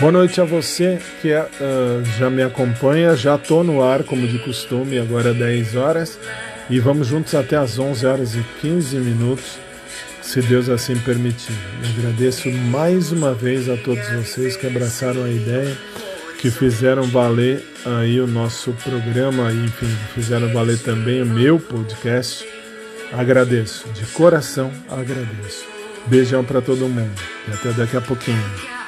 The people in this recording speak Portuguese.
Boa noite a você que uh, já me acompanha. Já estou no ar, como de costume, agora é 10 horas. E vamos juntos até as 11 horas e 15 minutos, se Deus assim permitir. Eu agradeço mais uma vez a todos vocês que abraçaram a ideia, que fizeram valer aí o nosso programa, enfim, fizeram valer também o meu podcast. Agradeço, de coração agradeço. Beijão para todo mundo e até daqui a pouquinho.